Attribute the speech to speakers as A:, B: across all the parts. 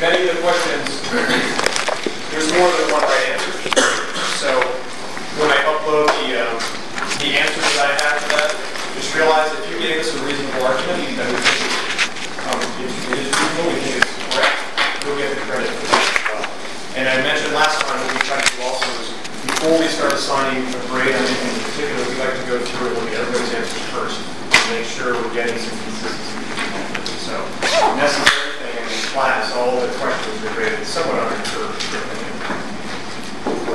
A: many of the questions, there's more than one right answer. So when I upload the, um, the answers that I have to that, just realize if you gave us a reasonable argument, that we think um, it is reasonable, we think it's correct, we'll get the credit for that as well. And I mentioned last time, what we try to do also is, before we start assigning a grade on anything in particular, we like to go through and look at everybody's answers first, to make sure we're getting some consistency. So, necessary thing in this class, all the questions are graded somewhat on a curve.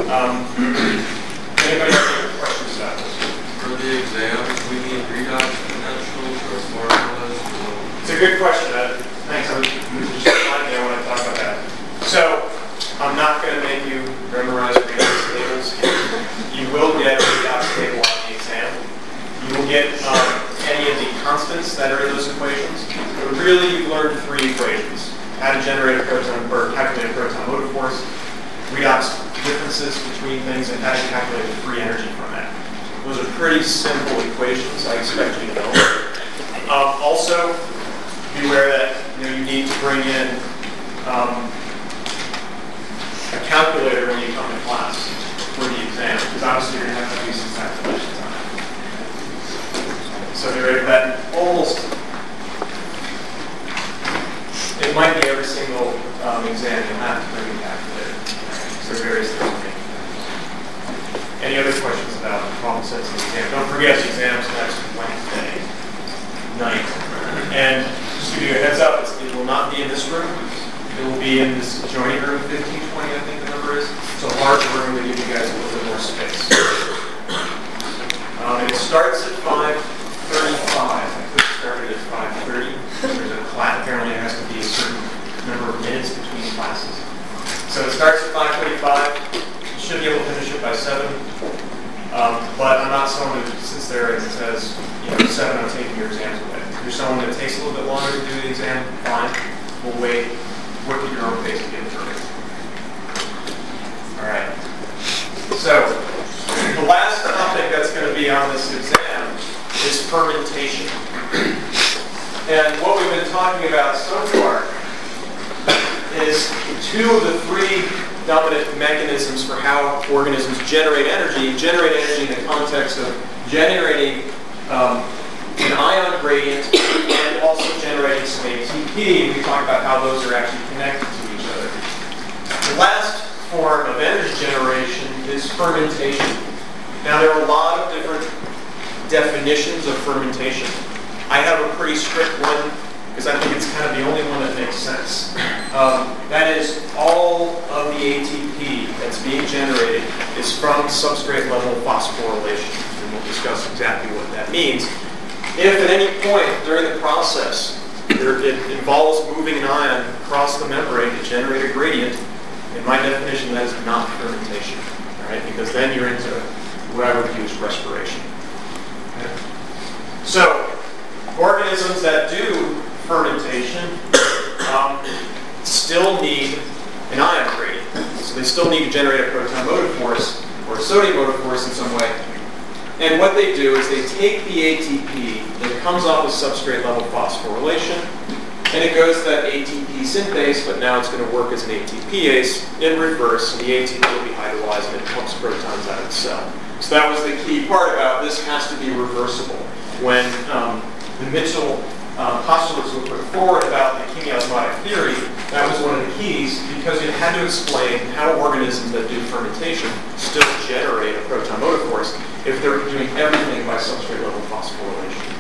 A: Um, Anybody have any questions about this?
B: For the exams, we need redox credentials or formulas or
A: It's a good question. Uh, Thanks. I was just reminding I want to talk about that. So, I'm not going to make you memorize redox tables. You will get a redox table on the exam. You will get um, any of the constants that are in those equations. But really, you've learned three equations. How to generate a proton, or calculate a proton motive force, redox differences between things, and how to calculate the free energy from that. Those are pretty simple equations. I expect you to know. Um, also, be aware that you know you need to bring in um, a calculator when you come to class for the exam, because obviously you're going to have to do some calculations on it. So be ready for that. Almost, it might be every exam you have to bring a calculator. So various things. Any other questions about problem sets the exam? Don't forget the exam's next Wednesday night. And just to give you a heads up, it will not be in this room. It will be in this adjoining room, 1520, I think the number is. It's a large room to give you guys a little bit more space. Um, It starts at 5:35. I could have started at 5:30. There's a class, apparently it has to be a certain number of minutes classes. So it starts at 5.45. You should be able to finish it by 7. Um, But I'm not someone who sits there and says, you know, 7, I'm taking your exams away. If you're someone that takes a little bit longer to do the exam, fine. We'll wait, work at your own pace to get it through. All right. So, the last topic that's going to be on this exam is fermentation. And what we've been talking about so far is two of the three dominant mechanisms for how organisms generate energy, generate energy in the context of generating um, an ion gradient and also generating some ATP. We talk about how those are actually connected to each other. The last form of energy generation is fermentation. Now, there are a lot of different definitions of fermentation. I have a pretty strict one because I think it's kind of the only one that makes sense. Um, that is, all of the ATP that's being generated is from substrate level phosphorylation, and we'll discuss exactly what that means. If at any point during the process there, it involves moving an ion across the membrane to generate a gradient, in my definition, that is not fermentation, right? Because then you're into what I would use respiration. So, organisms that do fermentation um, still need an ion gradient. So they still need to generate a proton motive force or a sodium motive force in some way. And what they do is they take the ATP that comes off of substrate level phosphorylation and it goes to that ATP synthase, but now it's going to work as an ATPase in reverse, and the ATP will be hydrolyzed and it pumps protons out of the cell. So that was the key part about this has to be reversible. When um, the Mitchell uh, postulates were put forward about the chemiosmotic theory, that was one of the keys because you had to explain how organisms that do fermentation still generate a proton motive force if they're doing everything by substrate level phosphorylation.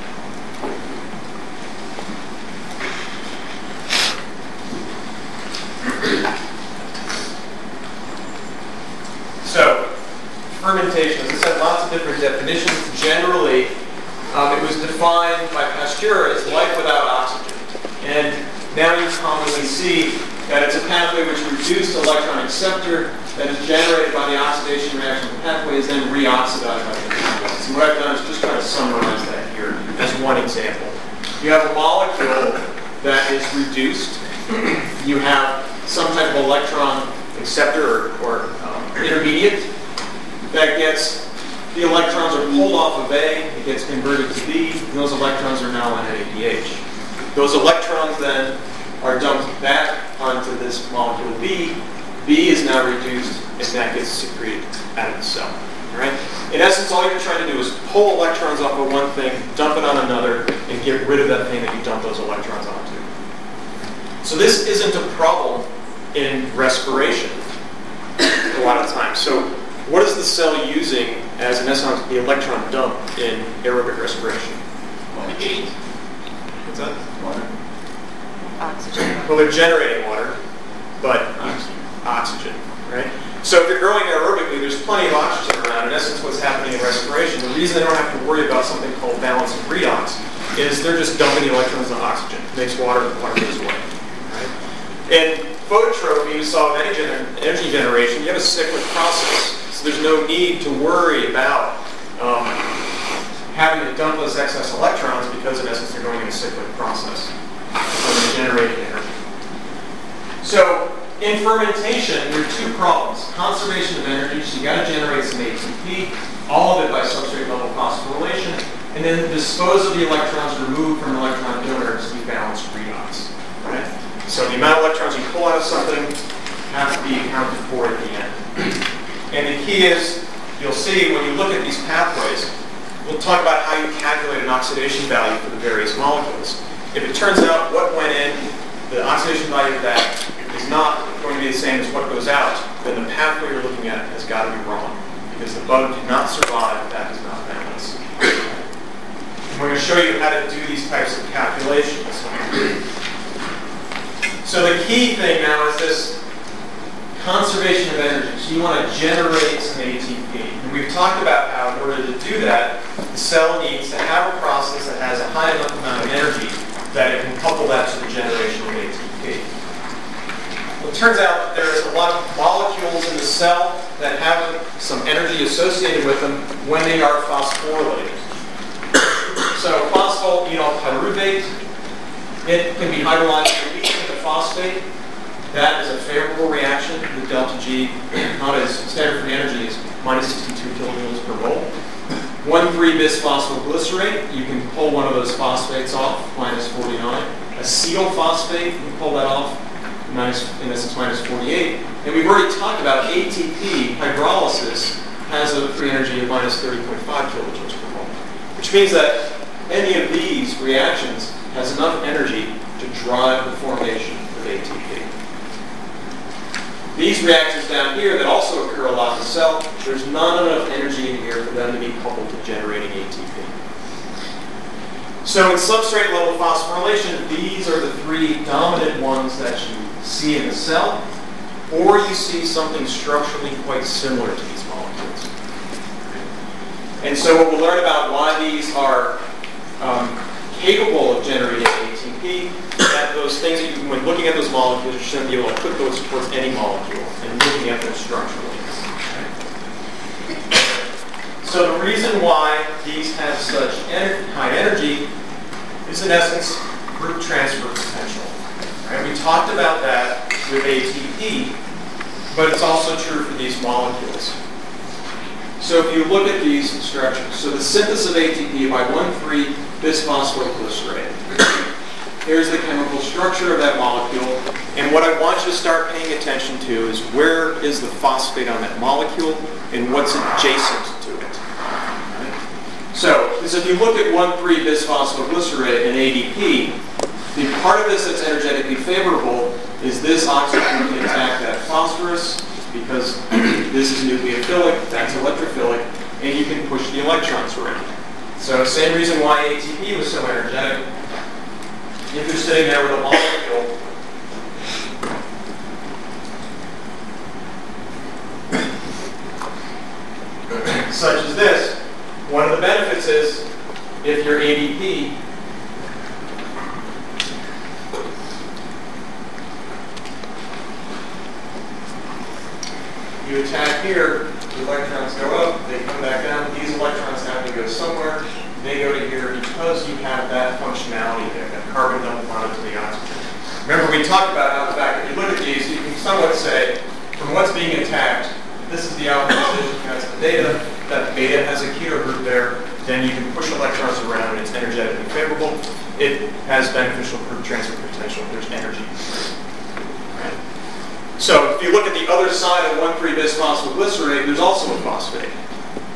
A: So, fermentation, as I said, lots of different definitions. Generally, um, it was defined by Pasteur as life without oxygen. And now you commonly see that it's a pathway which reduced electron acceptor that is generated by the oxidation reaction the pathway is then reoxidized by the metabolites. And what I've done is just try to summarize that here as one example. You have a molecule that is reduced. You have some type of electron acceptor or, or um, intermediate that gets the electrons are pulled off of A, it gets converted to B, and those electrons are now on NADH. Those electrons then are dumped back onto this molecule B, B is now reduced and that gets secreted out of the cell. Right? In essence, all you're trying to do is pull electrons off of one thing, dump it on another, and get rid of that thing that you dump those electrons onto. So this isn't a problem in respiration a lot of times. So what is the cell using as in essence the electron dump in aerobic respiration? What's that?
C: Water.
D: Oxygen.
A: Well, they're generating water, but
C: Oxygen.
A: oxygen, right? So if you're growing aerobically, there's plenty of oxygen around. In essence, what's happening in respiration, the reason they don't have to worry about something called balance and redox is they're just dumping the electrons on oxygen. It makes water, and water goes away. Right? In phototrophy, you saw with energy, gener- energy generation, you have a cyclic process. So there's no need to worry about um, having to dump those excess electrons because in essence they're going in a cyclic process. So they're generating energy. So in fermentation, there are two problems. Conservation of energy, so you got to generate some ATP, all of it by substrate level phosphorylation, and then dispose of the electrons removed from electron donors to be balanced redox. Right? So the amount of electrons you pull out of something has to be accounted for at the end. And the key is, you'll see when you look at these pathways, we'll talk about how you calculate an oxidation value for the various molecules. If it turns out what went in, the oxidation value of that is not going to be the same as what goes out, then the pathway you're looking at has got to be wrong because the bug did not survive that does not balance. We're going to show you how to do these types of calculations. So the key thing now is this conservation of energy. So you want to generate some ATP. And we've talked about how in order to do that, the cell needs to have a process that has a high enough amount of energy that it can couple that to the generation of ATP. Well, it turns out that there's a lot of molecules in the cell that have some energy associated with them when they are phosphorylated. So phosphoenol pyruvate, it can be hydrolyzed into phosphate. That is a favorable reaction. with delta G, not as standard for energy, is minus 62 kilojoules per mole. 1,3-bisphosphoglycerate, you can pull one of those phosphates off, minus 49. Acetyl phosphate, you can pull that off, minus, in essence, minus 48. And we've already talked about ATP hydrolysis has a free energy of minus 30.5 kilojoules per mole, which means that any of these reactions has enough energy to drive the formation of ATP. These reactions down here that also occur a lot in the cell, there's not enough energy in here for them to be coupled to generating ATP. So in substrate level phosphorylation, these are the three dominant ones that you see in the cell, or you see something structurally quite similar to these molecules. And so what we'll learn about why these are um, capable of generating ATP, that those things that you, when looking at those molecules, you shouldn't be able to put those towards any molecule and looking at them structurally. So the reason why these have such high energy is in essence group transfer potential. Right? We talked about that with ATP, but it's also true for these molecules. So if you look at these structures, so the synthesis of ATP by 1,3-bisphosphoglycerate. Here's the chemical structure of that molecule. And what I want you to start paying attention to is where is the phosphate on that molecule and what's adjacent to it. So, because if you look at 1,3-bisphosphoglycerate and ADP, the part of this that's energetically favorable is this oxygen can attack that phosphorus because this is nucleophilic, that's electrophilic, and you can push the electrons around. So same reason why ATP was so energetic. If you're sitting there with a molecule, such as this, one of the benefits is if your ADP you attack here, the electrons go up, they come back down, these electrons have to go somewhere, they go to here because you have that functionality there, that carbon double bond to the oxygen. Remember we talked about how the fact, if you look at these, you can somewhat say, from what's being attacked, this is the alpha position, that's the beta, that beta has a keto group there, then you can push electrons around and it's energetically favorable. It has beneficial group transfer potential, there's energy. So if you look at the other side of 1,3-bisphosphoglycerate, there's also a phosphate.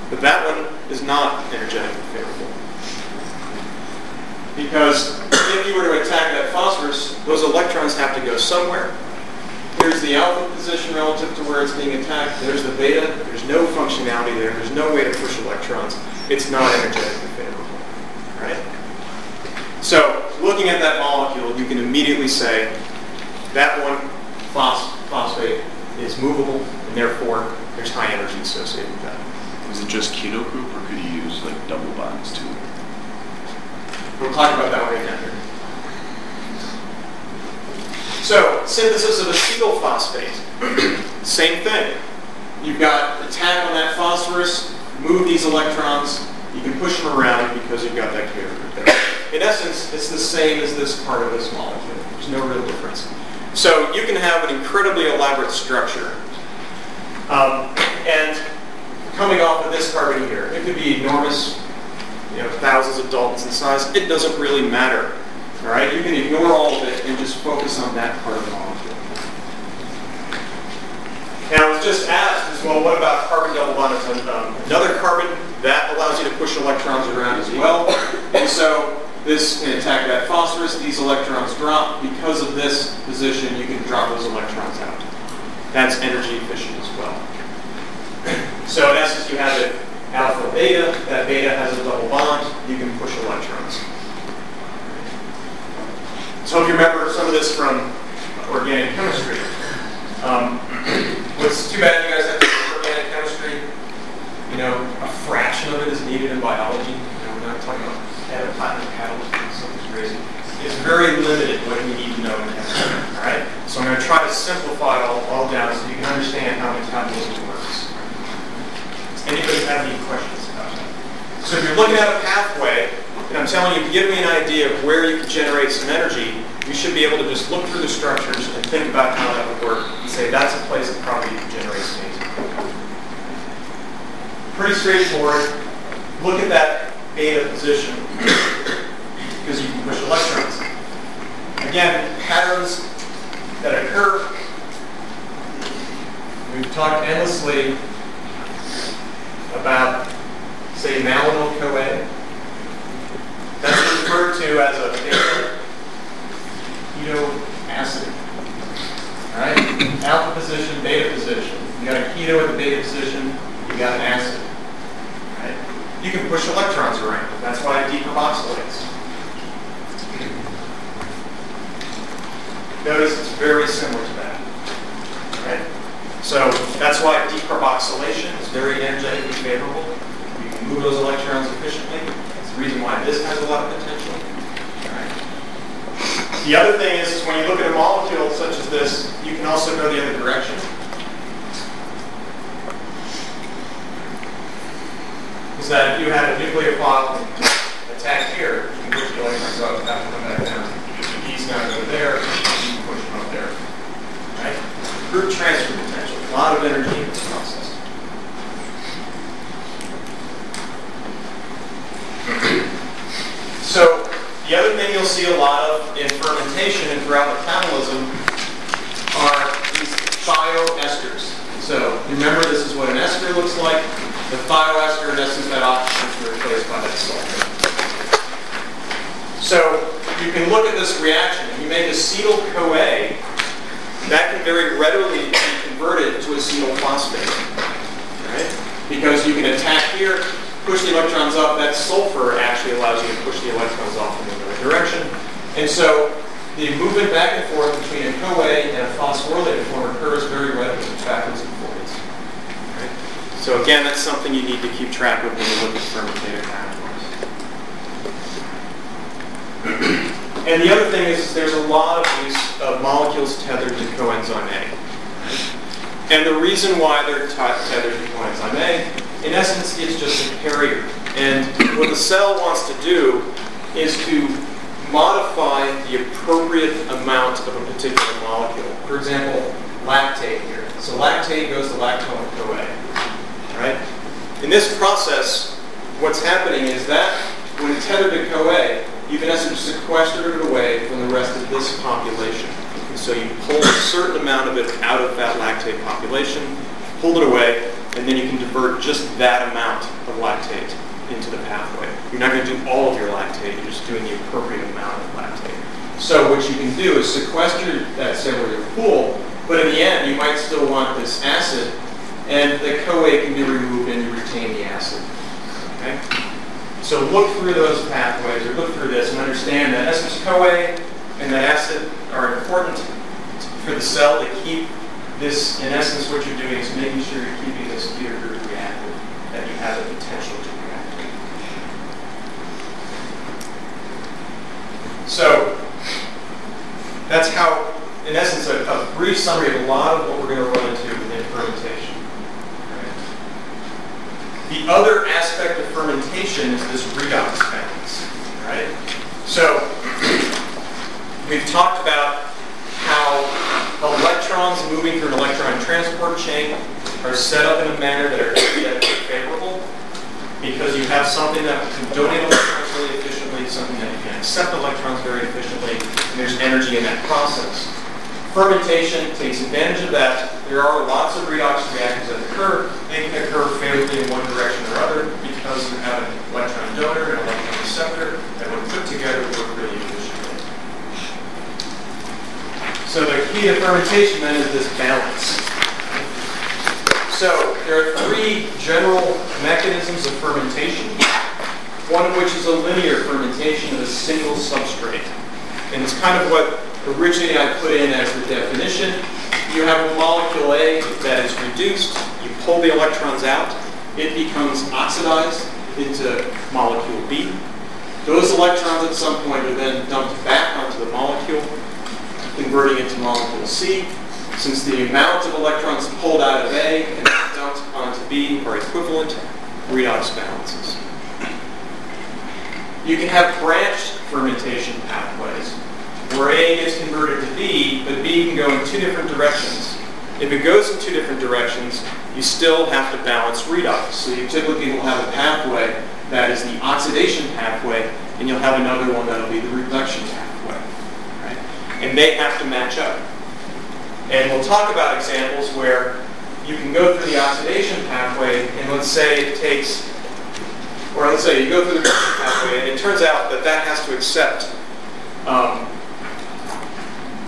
A: But that one is not energetically favorable. Because if you were to attack that phosphorus, those electrons have to go somewhere. Here's the alpha position relative to where it's being attacked. There's the beta. There's no functionality there. There's no way to push electrons. It's not energetically favorable. Right? So looking at that molecule, you can immediately say that one phos- phosphate is movable, and therefore there's high energy associated with that.
C: Is it just keto group or could you use like double bonds too?
A: We'll talk about that right now here. So, synthesis of acetyl phosphate. Same thing. You've got attack on that phosphorus, move these electrons, you can push them around because you've got that carrier there. In essence, it's the same as this part of this molecule. There's no real difference. So you can have an incredibly elaborate structure. Um, and coming off of this carbon here, it could be enormous, you know, thousands of daltons in size. It doesn't really matter. All right, you can ignore all of it and just focus on that part of the molecule. And I was just asked, as well, what about carbon double bond? Um, another carbon that allows you to push electrons around as well. And so this can attack that phosphorus. These electrons drop. Because of this position, you can drop those electrons out. That's energy efficient as well. So in essence, you have it alpha beta. That beta has a double bond. You can push electrons. So if you remember some of this from organic chemistry. Um, what's too bad you guys have to do organic chemistry. You know, a fraction of it is needed in biology. You know, we're not talking about add a platinum catalyst something crazy. It's very limited what you need to know in chemistry. All right. So I'm going to try to simplify it all, all down so you can understand how metabolism works. Anybody have any questions about that? So if you're looking at a pathway, and I'm telling you, give me an idea of where you can generate some energy, you should be able to just look through the structures and think about how that would work and say that's a place that probably you can generate some energy. Pretty straightforward. Look at that beta position because you can push electrons. Again, patterns that occur. We've talked endlessly about, say, malonyl-CoA. That's referred to as a keto acid. All right? Alpha position, beta position. You got a keto at the beta position, you got an acid. Right? You can push electrons around. That's why it decarboxylates. Notice it's very similar to that. Right? So that's why decarboxylation is very energetically favorable. You can move those electrons efficiently. That's the reason why this has a lot of potential. The other thing is, is when you look at a molecule such as this, you can also go the other direction. Is that if you had a nucleophile attack here, you can push the electrons up, have to come back down. He's going to go there, you can push them up there. Right? Group transfer potential, a lot of energy in this process. So the other thing you'll see a lot of in fermentation and throughout metabolism are these thioesters. So remember this is what an ester looks like. The thioester, in essence, that oxygen is replaced by that sulfur. So you can look at this reaction. You make acetyl-CoA, that can very readily be converted to acetyl phosphate. Right? Because you can attack here, push the electrons up. That sulfur actually allows you to push the electrons off in the other direction. And so the movement back and forth between a CoA and a phosphorylated form occurs very readily, backwards and forwards. Right? So again, that's something you need to keep track of when you look at fermentative pathways. And the other thing is there's a lot of use of molecules tethered to coenzyme A. And the reason why they're tethered to coenzyme A, in essence, is just a carrier. And what the cell wants to do is to modify the appropriate amount of a particular molecule. For example, lactate here. So lactate goes to lactyl-CoA. Right? In this process, what's happening is that when it's tethered to CoA, you've in essence sequestered it away from the rest of this population. So you pull a certain amount of it out of that lactate population, pull it away, and then you can divert just that amount of lactate into the pathway. You're not going to do all of your lactate, you're just doing the appropriate amount of lactate. So what you can do is sequester that cellular pool, but in the end, you might still want this acid, and the CoA can be removed and you retain the acid. Okay? So look through those pathways, or look through this, and understand that SS-CoA and that acid are important for the cell to keep this, in essence, what you're doing is making sure you're keeping this keto group reactive, that you have the potential to react. So that's how, in essence, a, a brief summary of a lot of what we're going to run into within fermentation. Right? The other aspect of fermentation is this redox balance. Right? So we've talked about how electrons moving through an electron transport chain are set up in a manner that are favorable because you have something that can donate electrons something that can accept electrons very efficiently, and there's energy in that process. Fermentation takes advantage of that. There are lots of redox reactions that occur. They can occur favorably in one direction or other because you have an electron donor and an electron receptor that when put together work really efficiently. So the key to fermentation then is this balance. So there are three general mechanisms of fermentation, one of which is a linear fermentation of a single substrate. And it's kind of what originally I put in as the definition. You have a molecule A that is reduced, you pull the electrons out, it becomes oxidized into molecule B. Those electrons at some point are then dumped back onto the molecule, converting it to molecule C. Since the amount of electrons pulled out of A and dumped onto B are equivalent, redox balances. You can have branched fermentation pathways where A gets converted to B, but B can go in two different directions. If it goes in two different directions, you still have to balance redox. So you typically will have a pathway that is the oxidation pathway, and you'll have another one that'll be the reduction pathway. Right? And they have to match up. And we'll talk about examples where you can go through the oxidation pathway, and let's say it takes, or let's say you go through the reduction pathway, and it turns out that that has to accept, um,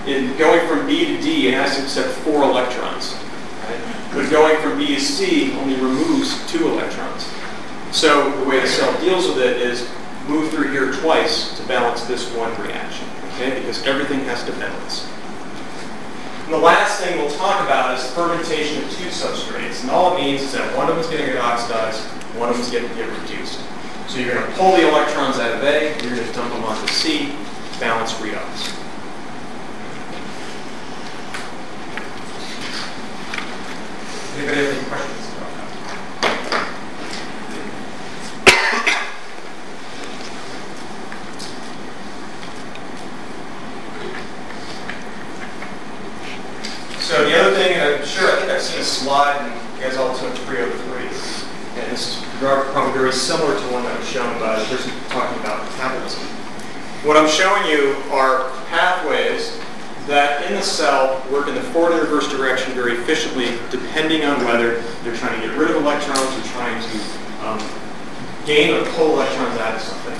A: in going from B to D, it has to accept four electrons. Right? But going from B to C only removes two electrons. So the way the cell deals with it is move through here twice to balance this one reaction, okay? Because everything has to balance. And the last thing we'll talk about is fermentation of two substrates. And all it means is that one of them is going to get oxidized, one of them is going to get reduced. So you're going to pull the electrons out of A, you're going to dump them onto C, balance redox. Anybody have any questions about that? So the other thing, and I'm sure, I think I've seen a slide, and you guys all took 303, and this is probably very similar to one that was shown by the person talking about metabolism. What I'm showing you are pathways that in the cell work in the forward and reverse direction very efficiently, depending on whether they're trying to get rid of electrons or trying to um, gain or pull electrons out of something.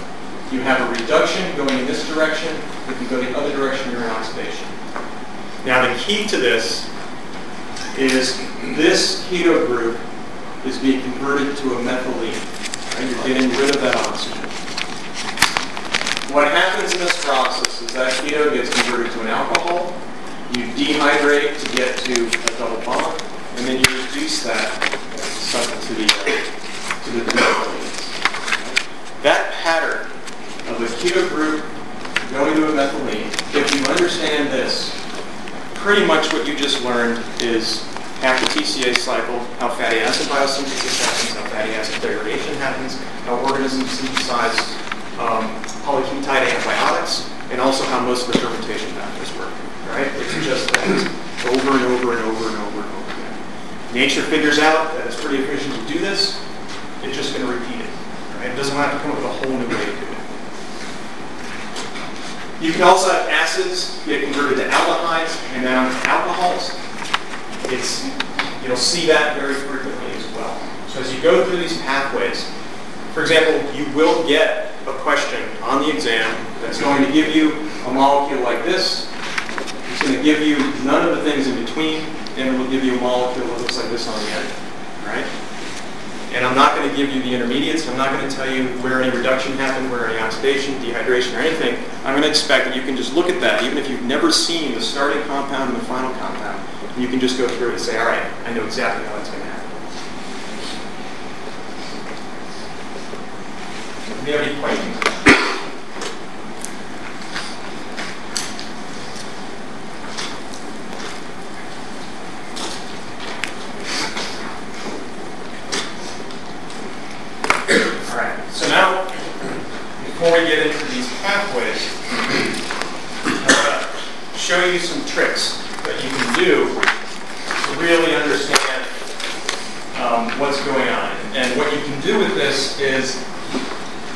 A: You have a reduction going in this direction. If you go the other direction, you're in oxidation. Now the key to this is this keto group is being converted to a methylene. And you're getting rid of that oxygen. What happens in this process is that keto gets converted to an alcohol. You dehydrate to get to a double bond, and then you reduce that to the to the methylenes. That pattern of a keto group going to a methylene, if you understand this, pretty much what you just learned is half the TCA cycle, how fatty acid biosynthesis happens, how fatty acid degradation happens, how organisms synthesize um, polyketide antibiotics, and also how most of the fermentation factors work. Right? It's just that over and over and over and over and over again. Nature figures out that it's pretty efficient to do this. It's just going to repeat it. Right? It doesn't have to come up with a whole new way to do it. You can also have acids get converted to aldehydes, and then alcohols, it's, you'll see that very frequently as well. So as you go through these pathways, for example, you will get a question on the exam that's going to give you a molecule like this. It's going to give you none of the things in between, and it will give you a molecule that looks like this on the end, right? And I'm not going to give you the intermediates. I'm not going to tell you where any reduction happened, where any oxidation, dehydration, or anything. I'm going to expect that you can just look at that, even if you've never seen the starting compound and the final compound. And you can just go through it and say, all right, I know exactly how going to happen. Do you have any questions? All right, so now, before we get into these pathways, want show you some tricks that you can do to really understand um, what's going on. And what you can do with this is,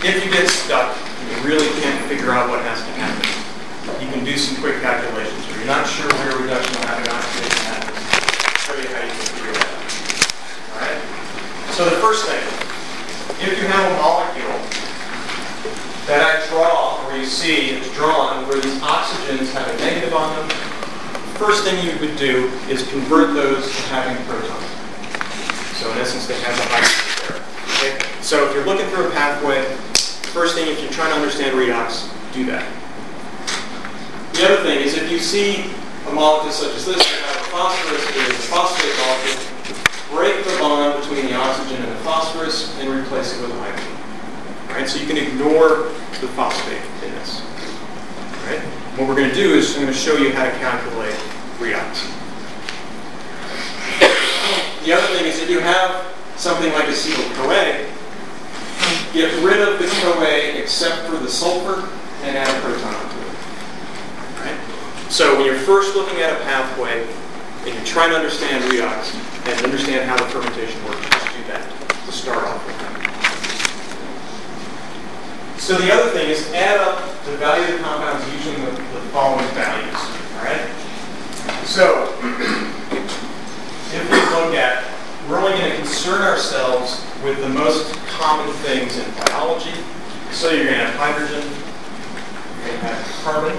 A: if you get stuck, you really can't figure out what has to happen, you can do some quick calculations. Or you're not sure where reduction will happen, oxidation happens. I'll show you how you can figure that out. All right? So the first thing, if you have a molecule that I draw, or you see it's drawn, where these oxygens have a negative on them, first thing you would do is convert those to having protons. So in essence, they have the hydrogen there. Okay? So if you're looking through a pathway, first thing, if you're trying to understand redox, do that. The other thing is if you see a molecule such as this, you have a phosphorus, it is a phosphate molecule, break the bond between the oxygen and the phosphorus and replace it with a hydrogen. All right, so you can ignore the phosphate in this. All right? What we're going to do is I'm going to show you how to calculate redox. The other thing is if you have something like acetyl-CoA, get rid of the CoA except for the sulfur and add a proton onto it. All right? So when you're first looking at a pathway and you're trying to understand redox and understand how the fermentation works, just do that to start off with. So the other thing is add up the value of the compounds using the, the following values. All right. So if we look at, we're only going to concern ourselves with the most common things in biology. So you're going to have hydrogen, you're going to have carbon,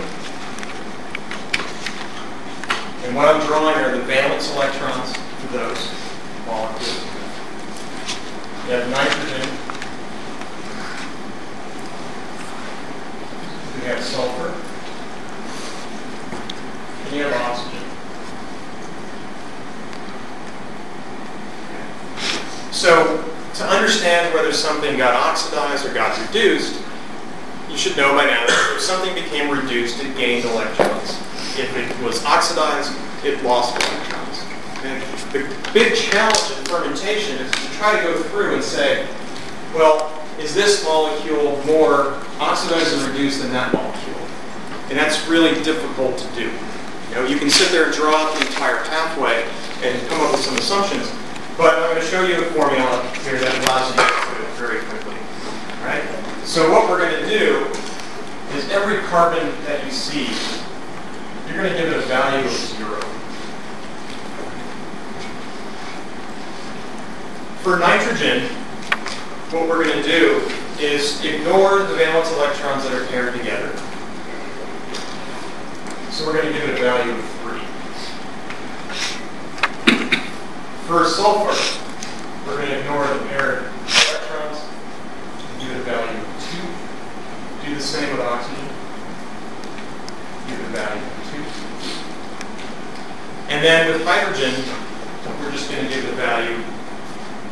A: and what I'm drawing are the valence electrons to those molecules. You have nitrogen. You have sulfur. And you have oxygen. So to understand whether something got oxidized or got reduced, you should know by now that if something became reduced, it gained electrons. If it was oxidized, it lost electrons. And the big challenge in fermentation is to try to go through and say, well, is this molecule more oxidized and reduced than that molecule? And that's really difficult to do. You know, you can sit there and draw out the entire pathway and come up with some assumptions, but I'm going to show you a formula here that allows you to do it very quickly. Right? So what we're going to do is every carbon that you see, you're going to give it a value of zero. For nitrogen, what we're going to do is ignore the valence electrons that are paired together. So we're going to give it a value of 3. For sulfur, we're going to ignore the paired electrons and give it a value of 2. Do the same with oxygen. Give it a value of 2. And then with hydrogen, we're just going to give it a value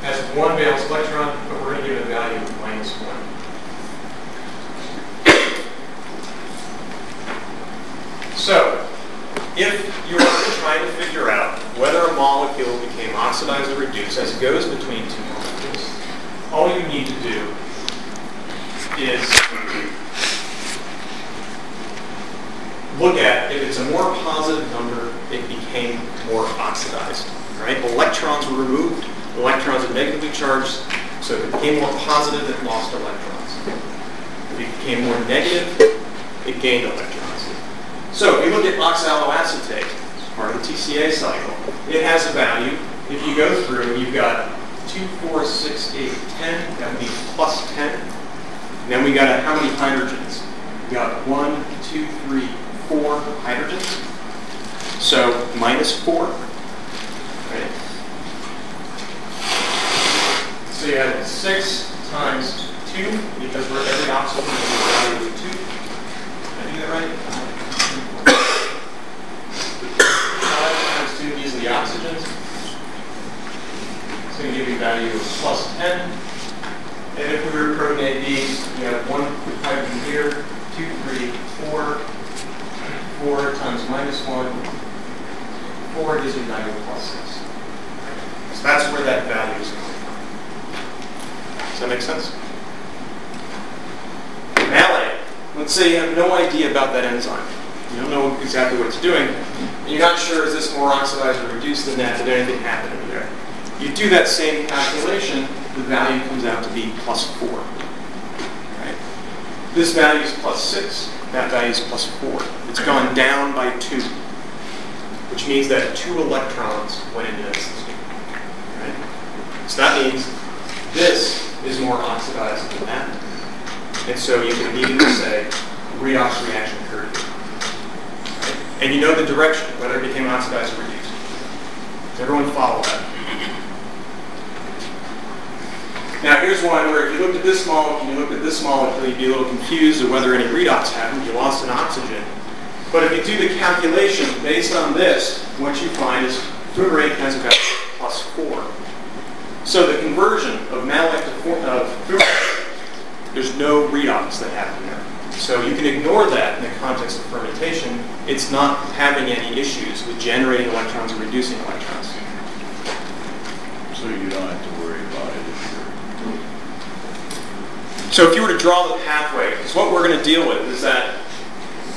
A: as one valence electron, but we're going to give it a value of minus 1. So, if you're trying to figure out whether a molecule became oxidized or reduced as it goes between two molecules, all you need to do is look at if it's a more positive number, it became more oxidized. Right? Electrons were removed, electrons are negatively charged, so if it became more positive, it lost electrons. If it became more negative, it gained electrons. So if you look at oxaloacetate, part of the TCA cycle, it has a value. If you go through, you've got 2, 4, 6, 8, 10. That would be plus 10. And then we got a, how many hydrogens? We got 1, 2, 3, 4 hydrogens. So minus 4. Right? So you have 6 times 2, because we're every oxygen is a value of 2. Did I do that right? 5 times 2, these are the oxygens. It's going to give you a value of plus 10. And if we were these, we have 1 hydrogen here, 2, 3, 4. 4 times minus 1. 4 gives you of plus 6. So that's where that value is coming from. Does that make sense? Malate. Let's say you have no idea about that enzyme. You don't know exactly what it's doing. And you're not sure is this more oxidized or reduced than that? Did anything happen over there? You do that same calculation, the value comes out to be plus 4. Right? This value is plus 6. That value is plus 4. It's gone down by 2, which means that 2 electrons went into that system. Right? So that means this is more oxidized than that. And so you can immediately say redox reaction? And you know the direction, whether it became oxidized or reduced. Does everyone follow that? Now here's one where if you looked at this molecule, you looked at this molecule, you'd be a little confused of whether any redox happened. You lost an oxygen. But if you do the calculation based on this, what you find is fumarate has a value of plus 4. So the conversion of malate to of fumarate, there's no redox that happened there. So you can ignore that in the context of fermentation. It's not having any issues with generating electrons or reducing electrons.
C: So you don't have to worry about it if
A: So if you were to draw the pathway, because what we're going to deal with is that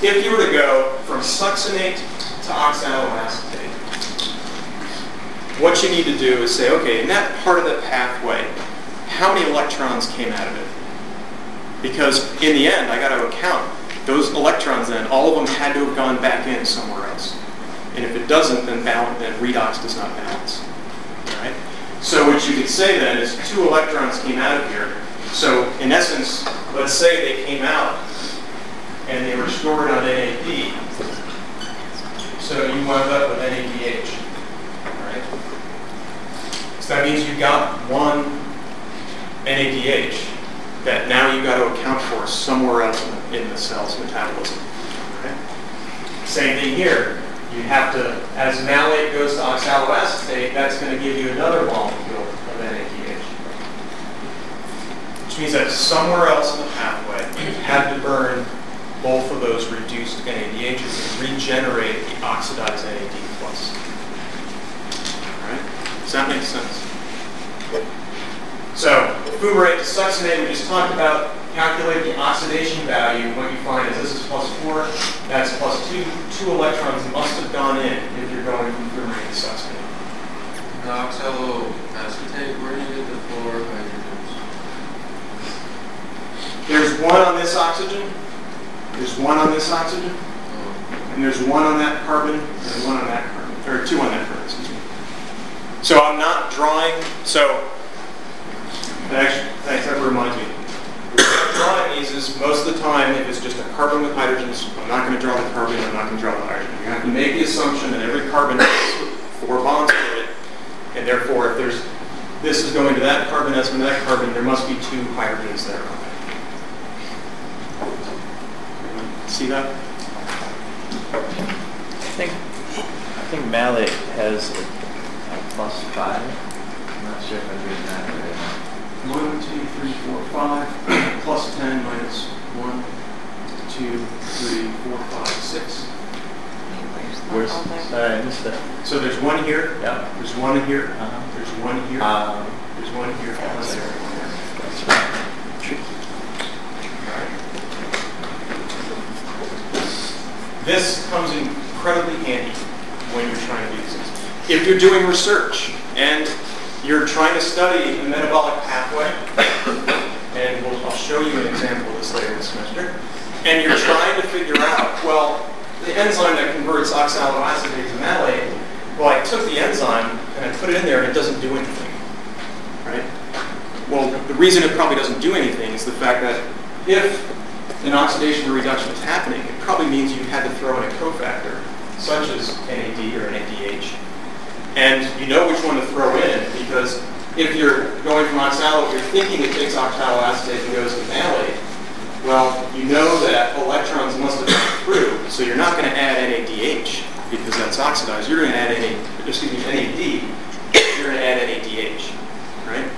A: if you were to go from succinate to oxaloacetate, what you need to do is say, okay, in that part of the pathway, how many electrons came out of it? Because in the end, I got to account those electrons. Then all of them had to have gone back in somewhere else. And if it doesn't, then balance, then redox does not balance. Right. So what you could say then is two electrons came out of here. So in essence, let's say they came out and they were stored on NAD. So you wound up with NADH. Right. So that means you got one NADH that now you've got to account for somewhere else in the, cell's metabolism. Okay? Same thing here. You have to, as malate goes to oxaloacetate, that's going to give you another molecule of NADH. Which means that somewhere else in the pathway, you had to burn both of those reduced NADHs and regenerate the oxidized NAD+. plus. All right? Does that make sense? So, fumarate to succinate, we just talked about, calculate the oxidation value. What you find is this is plus 4, that's plus 2. Two electrons must have gone in if you're going from fumarate to succinate.
B: The oxaloacetate, where do you get the four hydrogens?
A: There's one on this oxygen, there's one on this oxygen, and there's one on that carbon, and one on that carbon, or two on that carbon, excuse me. So I'm not drawing, so, actually, thanks, that reminds me. Drawing these is most of the time, if it's just a carbon with hydrogens, I'm not going to draw the carbon, I'm not going to draw the hydrogen. You have to make the assumption that every carbon has four bonds to it, and therefore, if there's, this is going to that carbon, that's going to that carbon, there must be two hydrogens there. See that?
E: I think, I think malate has a, a plus five. I'm not sure if I'm reading that right.
A: One, two, three, four, five, plus 10 minus one, two, three, four, five, six.
E: Where's,
D: All there.
E: sorry, I missed that.
A: So there's one here,
E: Yeah.
A: there's one here,
E: Uh-huh.
A: there's one here,
E: Um,
A: there's one here, and
E: that's
A: there.
E: that's right.
A: This comes incredibly handy when you're trying to do this. If you're doing research and you're trying to study the metabolic pathway, and we'll, I'll show you an example of this later this semester, and you're trying to figure out, well, the enzyme that converts oxaloacetate to malate, well, I took the enzyme and I put it in there and it doesn't do anything, right? Well, the reason it probably doesn't do anything is the fact that if an oxidation or reduction is happening, it probably means you had to throw in a cofactor, such as NAD or NADH. And you know which one to throw in because if you're going from oxalate, you're thinking it takes oxaloacetate and goes to malate. Well, you know that electrons must have gone through, so you're not going to add NADH because that's oxidized. You're going to add NA, excuse me, NAD. You're going to add NADH, right?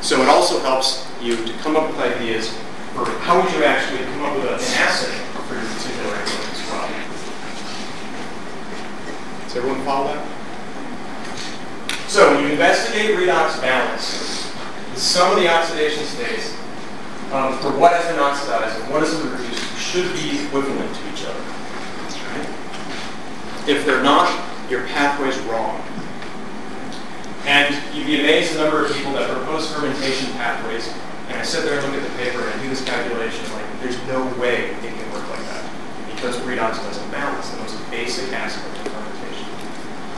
A: So it also helps you to come up with ideas for how would you actually come up with an assay for your particular enzyme as well. Does everyone follow that? So when you investigate redox balance, the sum of the oxidation states um, for what has been oxidized and what has been reduced should be equivalent to each other. Right? If they're not, your pathway's wrong. And you'd be amazed at the number of people that propose fermentation pathways, and I sit there and look at the paper and do this calculation, like, there's no way it can work like that. Because redox doesn't balance the most basic aspect of fermentation.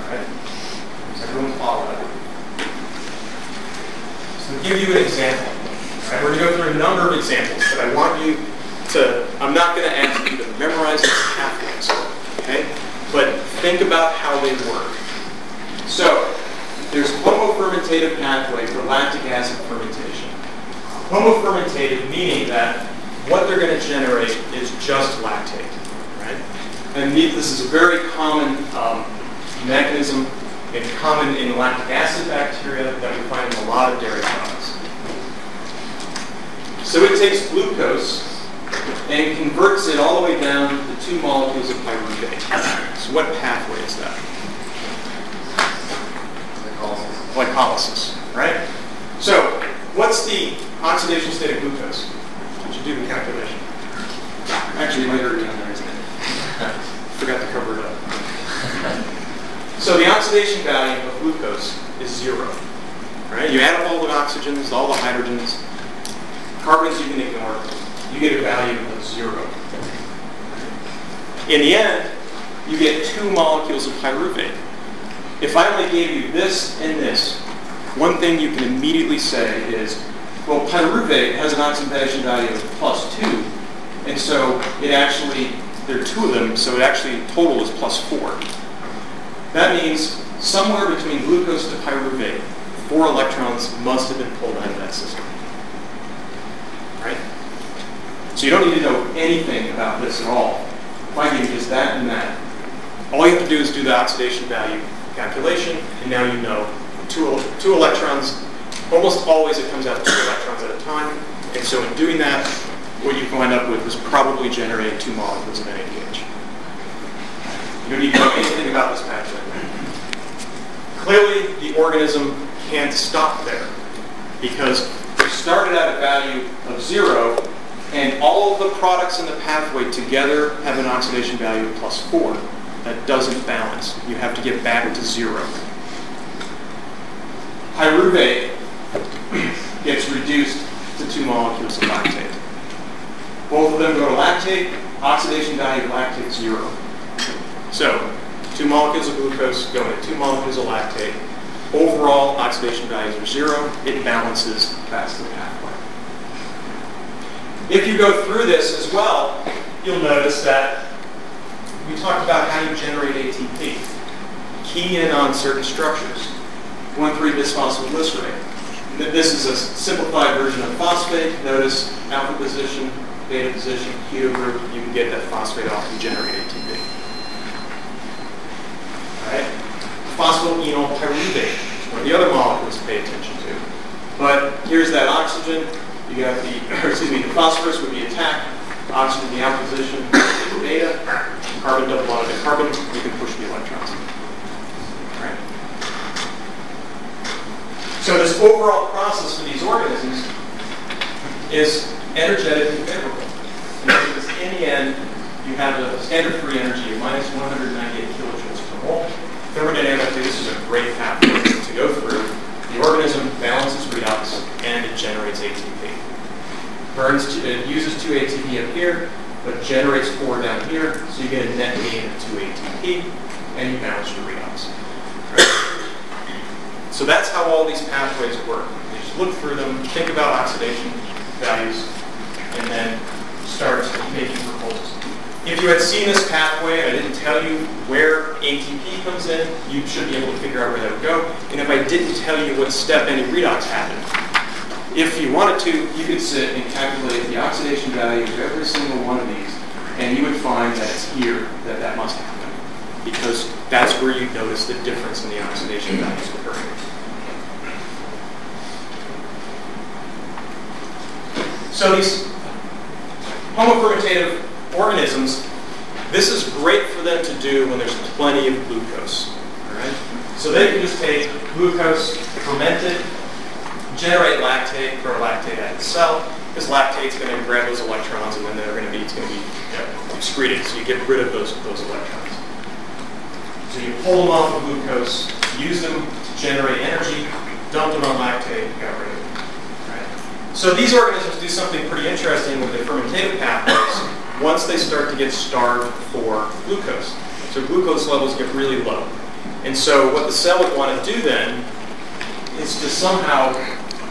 A: All right? So to give you an example, all right, we're going to go through a number of examples, but I want you to, I'm not going to ask you to memorize these pathways, okay? But think about how they work. So, there's homofermentative pathway for lactic acid fermentation. Homofermentative meaning that what they're going to generate is just lactate, right? And this is a very common um, mechanism and common in lactic acid bacteria that we find in a lot of dairy products. So it takes glucose and converts it all the way down to two molecules of pyruvate. So what pathway is that? Glycolysis, right? So what's the oxidation state of glucose? Did you do the calculation? Actually, already done there, isn't it? Forgot to cover it. So the oxidation value of glucose is zero. Right? You add up all the oxygens, all the hydrogens, carbons you can ignore, you get a value of zero. In the end, you get two molecules of pyruvate. If I only gave you this and this, one thing you can immediately say is, well, pyruvate has an oxidation value of plus two, and so it actually, there are two of them, so it actually total is plus four. That means somewhere between glucose to pyruvate, four electrons must have been pulled out of that system. Right? So you don't need to know anything about this at all. If I give you just that and that, all you have to do is do the oxidation value calculation, and now you know two, two electrons. Almost always it comes out two electrons at a time, and so in doing that, what you wind up with is probably generating two molecules of NADH. You don't need to know anything about this pathway. Clearly, the organism can't stop there because we started at a value of zero, and all of the products in the pathway together have an oxidation value of plus four. That doesn't balance. You have to get back to zero. Pyruvate gets reduced to two molecules of lactate. Both of them go to lactate, oxidation value of lactate zero. So, two molecules of glucose go into two molecules of lactate. Overall, oxidation values are zero. It balances past the pathway. If you go through this as well, you'll notice that we talked about how you generate ATP. Key in on certain structures. 1,3-bisphosphoglycerate. This is a simplified version of phosphate. Notice alpha position, beta position, keto group. You can get that phosphate off and generate ATP. All right? Phosphoenol pyruvate, one of the other molecules to pay attention to. But here's that oxygen. You got the, or excuse me, the phosphorus would be attacked. Oxygen, the alpha position, beta. Carbon double bonded to carbon. You can push the electrons. Right? So this overall process for these organisms is energetically favorable. In the end, you have a standard free energy of minus 198 kilojoules per mole. Thermodynamically, this is a great pathway to go through. The organism balances redox and it generates ATP. Burns, it uses 2 ATP up here, but generates 4 down here, so you get a net gain of 2 ATP. and you balance your redox. So that's how all these pathways work. You just look through them, think about oxidation values, and then start making proposals. If you had seen this pathway and I didn't tell you where ATP comes in, you should be able to figure out where that would go. And if I didn't tell you what step any redox happened, if you wanted to, you could sit and calculate the oxidation value of every single one of these, and you would find that it's here that that must happen. Because that's where you notice the difference in the oxidation values occurring. So these homofermentative organisms, this is great for them to do when there's plenty of glucose. Right? So they can just take glucose, ferment it, generate lactate, grow lactate out of cell. This lactate's going to grab those electrons, and then they're going to be it's going to be you know, excreted. So you get rid of those those electrons. So you pull them off of glucose, use them to generate energy, dump them on lactate, got rid of them. Right? So these organisms do something pretty interesting with their fermentative pathways once they start to get starved for glucose. So glucose levels get really low. And so what the cell would want to do then is to somehow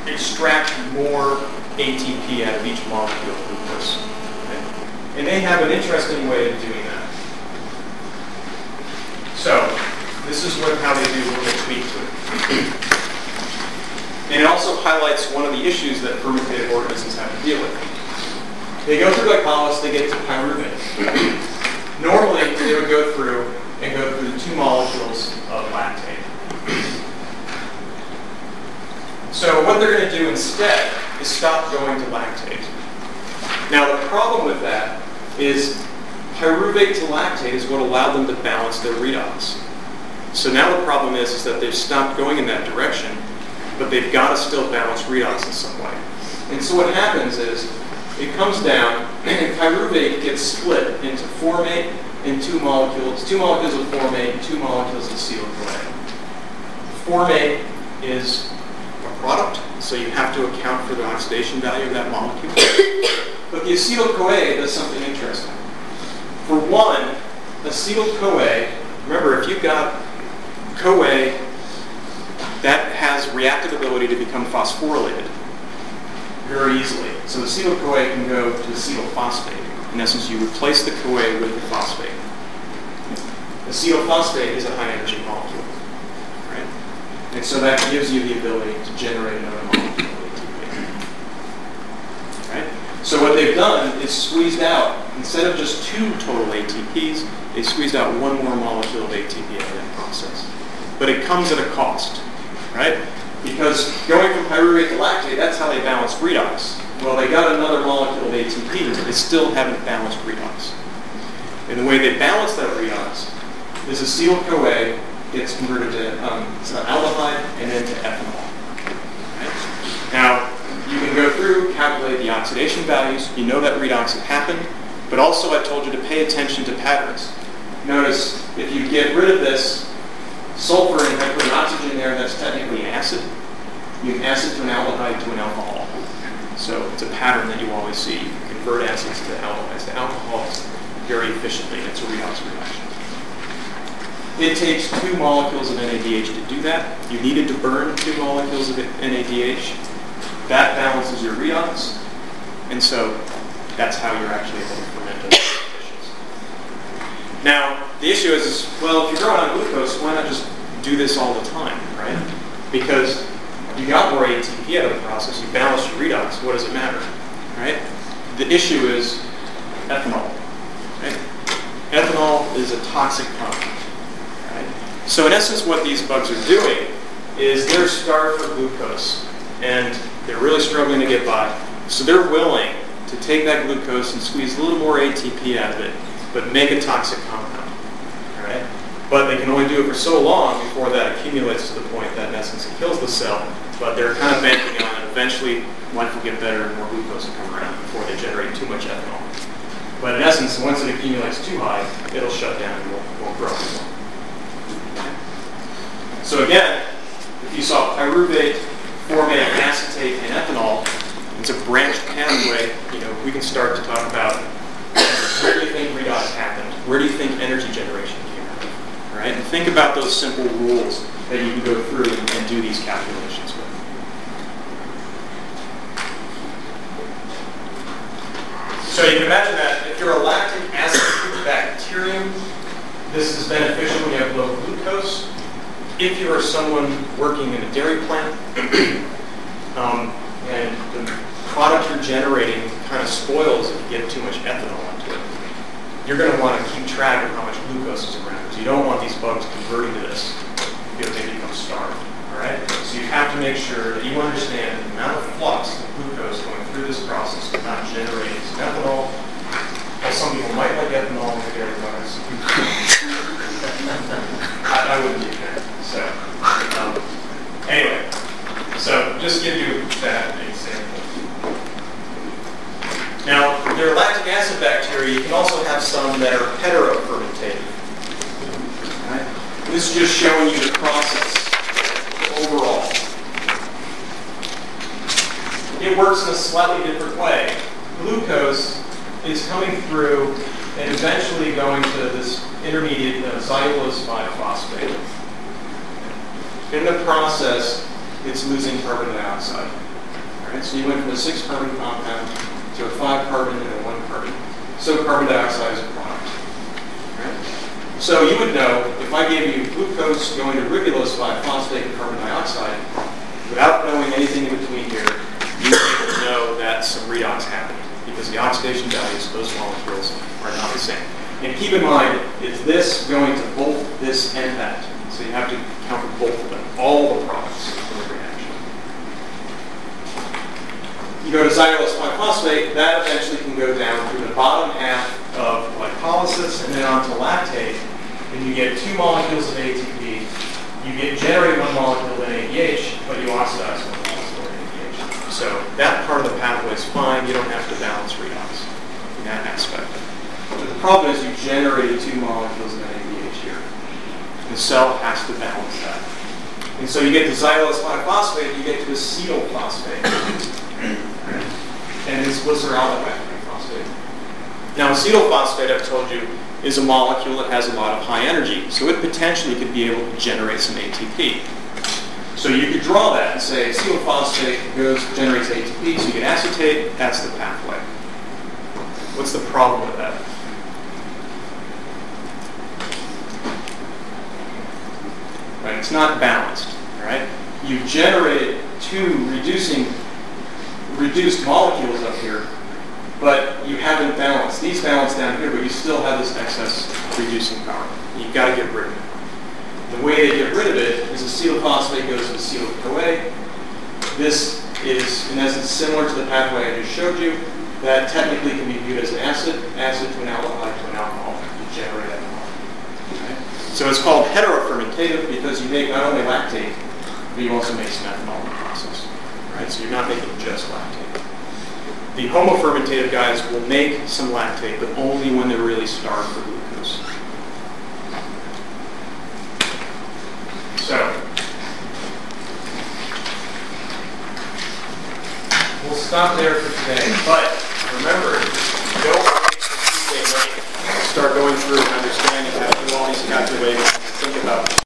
A: extract more ATP out of each molecule of glucose. Okay? And they have an interesting way of doing that. So this is what, how they do a little tweak to it. And it also highlights one of the issues that fermentative organisms have to deal with. They go through glycolysis, they get to pyruvate. Normally, they would go through and go through the two molecules of lactate. So what they're going to do instead is stop going to lactate. Now the problem with that is pyruvate to lactate is what allowed them to balance their redox. So now the problem is, is that they've stopped going in that direction, but they've got to still balance redox in some way. And so what happens is it comes down and pyruvate gets split into formate and two molecules, two molecules of formate and two molecules of acetyl-CoA. Formate is a product, so you have to account for the oxidation value of that molecule. but the acetyl-CoA does something interesting. For one, acetyl-CoA, remember if you've got CoA that has reactive ability to become phosphorylated very easily. So acetyl-CoA can go to acetylphosphate. In essence, you replace the CoA with the phosphate. Acetylphosphate is a high energy molecule. Right? And so that gives you the ability to generate another molecule. Right? So what they've done is squeezed out, instead of just two total ATPs, they squeezed out one more molecule of ATP out of that process. But it comes at a cost, right? Because going from pyruvate to lactate, that's how they balance redox. Well, they got another molecule of ATP, but they still haven't balanced redox. And the way they balance that redox is acetyl-CoA gets converted to um, aldehyde and then to ethanol. Okay? Now, you can go through, calculate the oxidation values. You know that redox had happened, but also I told you to pay attention to patterns. Notice if you get rid of this sulfur and I put an oxygen there, that's technically acid. You have acid to an aldehyde to an alcohol. So it's a pattern that you always see. You convert acids to aldehydes to alcohols very efficiently. It's a redox reaction. It takes two molecules of NADH to do that. You needed to burn two molecules of NADH. That balances your redox. And so that's how you're actually able to ferment those dishes. Now, the issue is, is, well, if you're growing on glucose, why not just do this all the time, right? Because you got more ATP out of the process, you balance your redox, what does it matter, right? The issue is ethanol, right? Ethanol is a toxic compound. So in essence, what these bugs are doing is they're starved for glucose, and they're really struggling to get by. So they're willing to take that glucose and squeeze a little more ATP out of it, but make a toxic compound. But they can only do it for so long before that accumulates to the point that in essence it kills the cell. But they're kind of banking on it. Eventually, life will get better and more glucose will come around before they generate too much ethanol. But in essence, once it accumulates too high, it'll shut down and won't, won't grow anymore. So again, if you saw pyruvate, formate, acetate, and ethanol, it's a branched pathway. You know, we can start to talk about where do you think redox happened? Where do you think energy generation? Right? And think about those simple rules that you can go through and, and do these calculations with. So you can imagine that if you're a lactic acid bacterium, this is beneficial when you have low glucose. If you are someone working in a dairy plant, um, and the product you're generating kind of spoils if you get too much ethanol into it, you're going to want to keep track of how much glucose is around because you don't want these bugs converting to this because they become starved. All right? So you have to make sure that you understand the amount of flux of glucose going through this process to not generate some ethanol. Well, some people might like ethanol their dairy products. I, I wouldn't a fan. So, um, anyway, so just give you that. Now, there are lactic acid bacteria. You can also have some that are heterofermentative. This is just showing you the process overall. It works in a slightly different way. Glucose is coming through and eventually going to this intermediate uh, 5-phosphate. In the process, it's losing carbon dioxide. All right, so you went from a six-carbon compound to a five-carbon and one-carbon. So carbon dioxide is a product. So you would know, if I gave you glucose going to ribulose 5-phosphate and carbon dioxide, without knowing anything in between here, you would know that some redox happened because the oxidation values of those molecules are not the same. And keep in mind, it's this going to both this and that. So you have to count for both of them, all the products in the reaction. You go to xylulose 5-phosphate, that eventually can go down through the bottom half of glycolysis and then onto lactate, and you get two molecules of ATP. You get generate one molecule of NADH, but you oxidize one molecule of NADH. So that part of the pathway is fine. You don't have to balance redox in that aspect. But the problem is you generated two molecules of NADH here. The cell has to balance that. And so you get to xylulose 5-phosphate, you get to acetyl phosphate. And it's glyceraldehyde phosphate. Now, acetyl phosphate, I've told you, is a molecule that has a lot of high energy, so it potentially could be able to generate some ATP. So you could draw that and say acetyl phosphate goes generates ATP, so you get acetate, that's the pathway. What's the problem with that? Right, it's not balanced. right? you generated two reducing reduced molecules up here, but you haven't balanced. These balance down here, but you still have this excess reducing power. You've got to get rid of it. The way they get rid of it is acetylphosphate goes to acetyl-CoA. This is, in essence, similar to the pathway I just showed you. That technically can be viewed as an acid, acid to an aldehyde to an alcohol to generate ethanol. Okay? So it's called heterofermentative because you make not only lactate, but you also make some ethanol. Right? So you're not making just lactate. The homofermentative guys will make some lactate, but only when they're really starved for glucose. So, we'll stop there for today. But remember, don't. Start going through and understanding how to do all these calculations, think about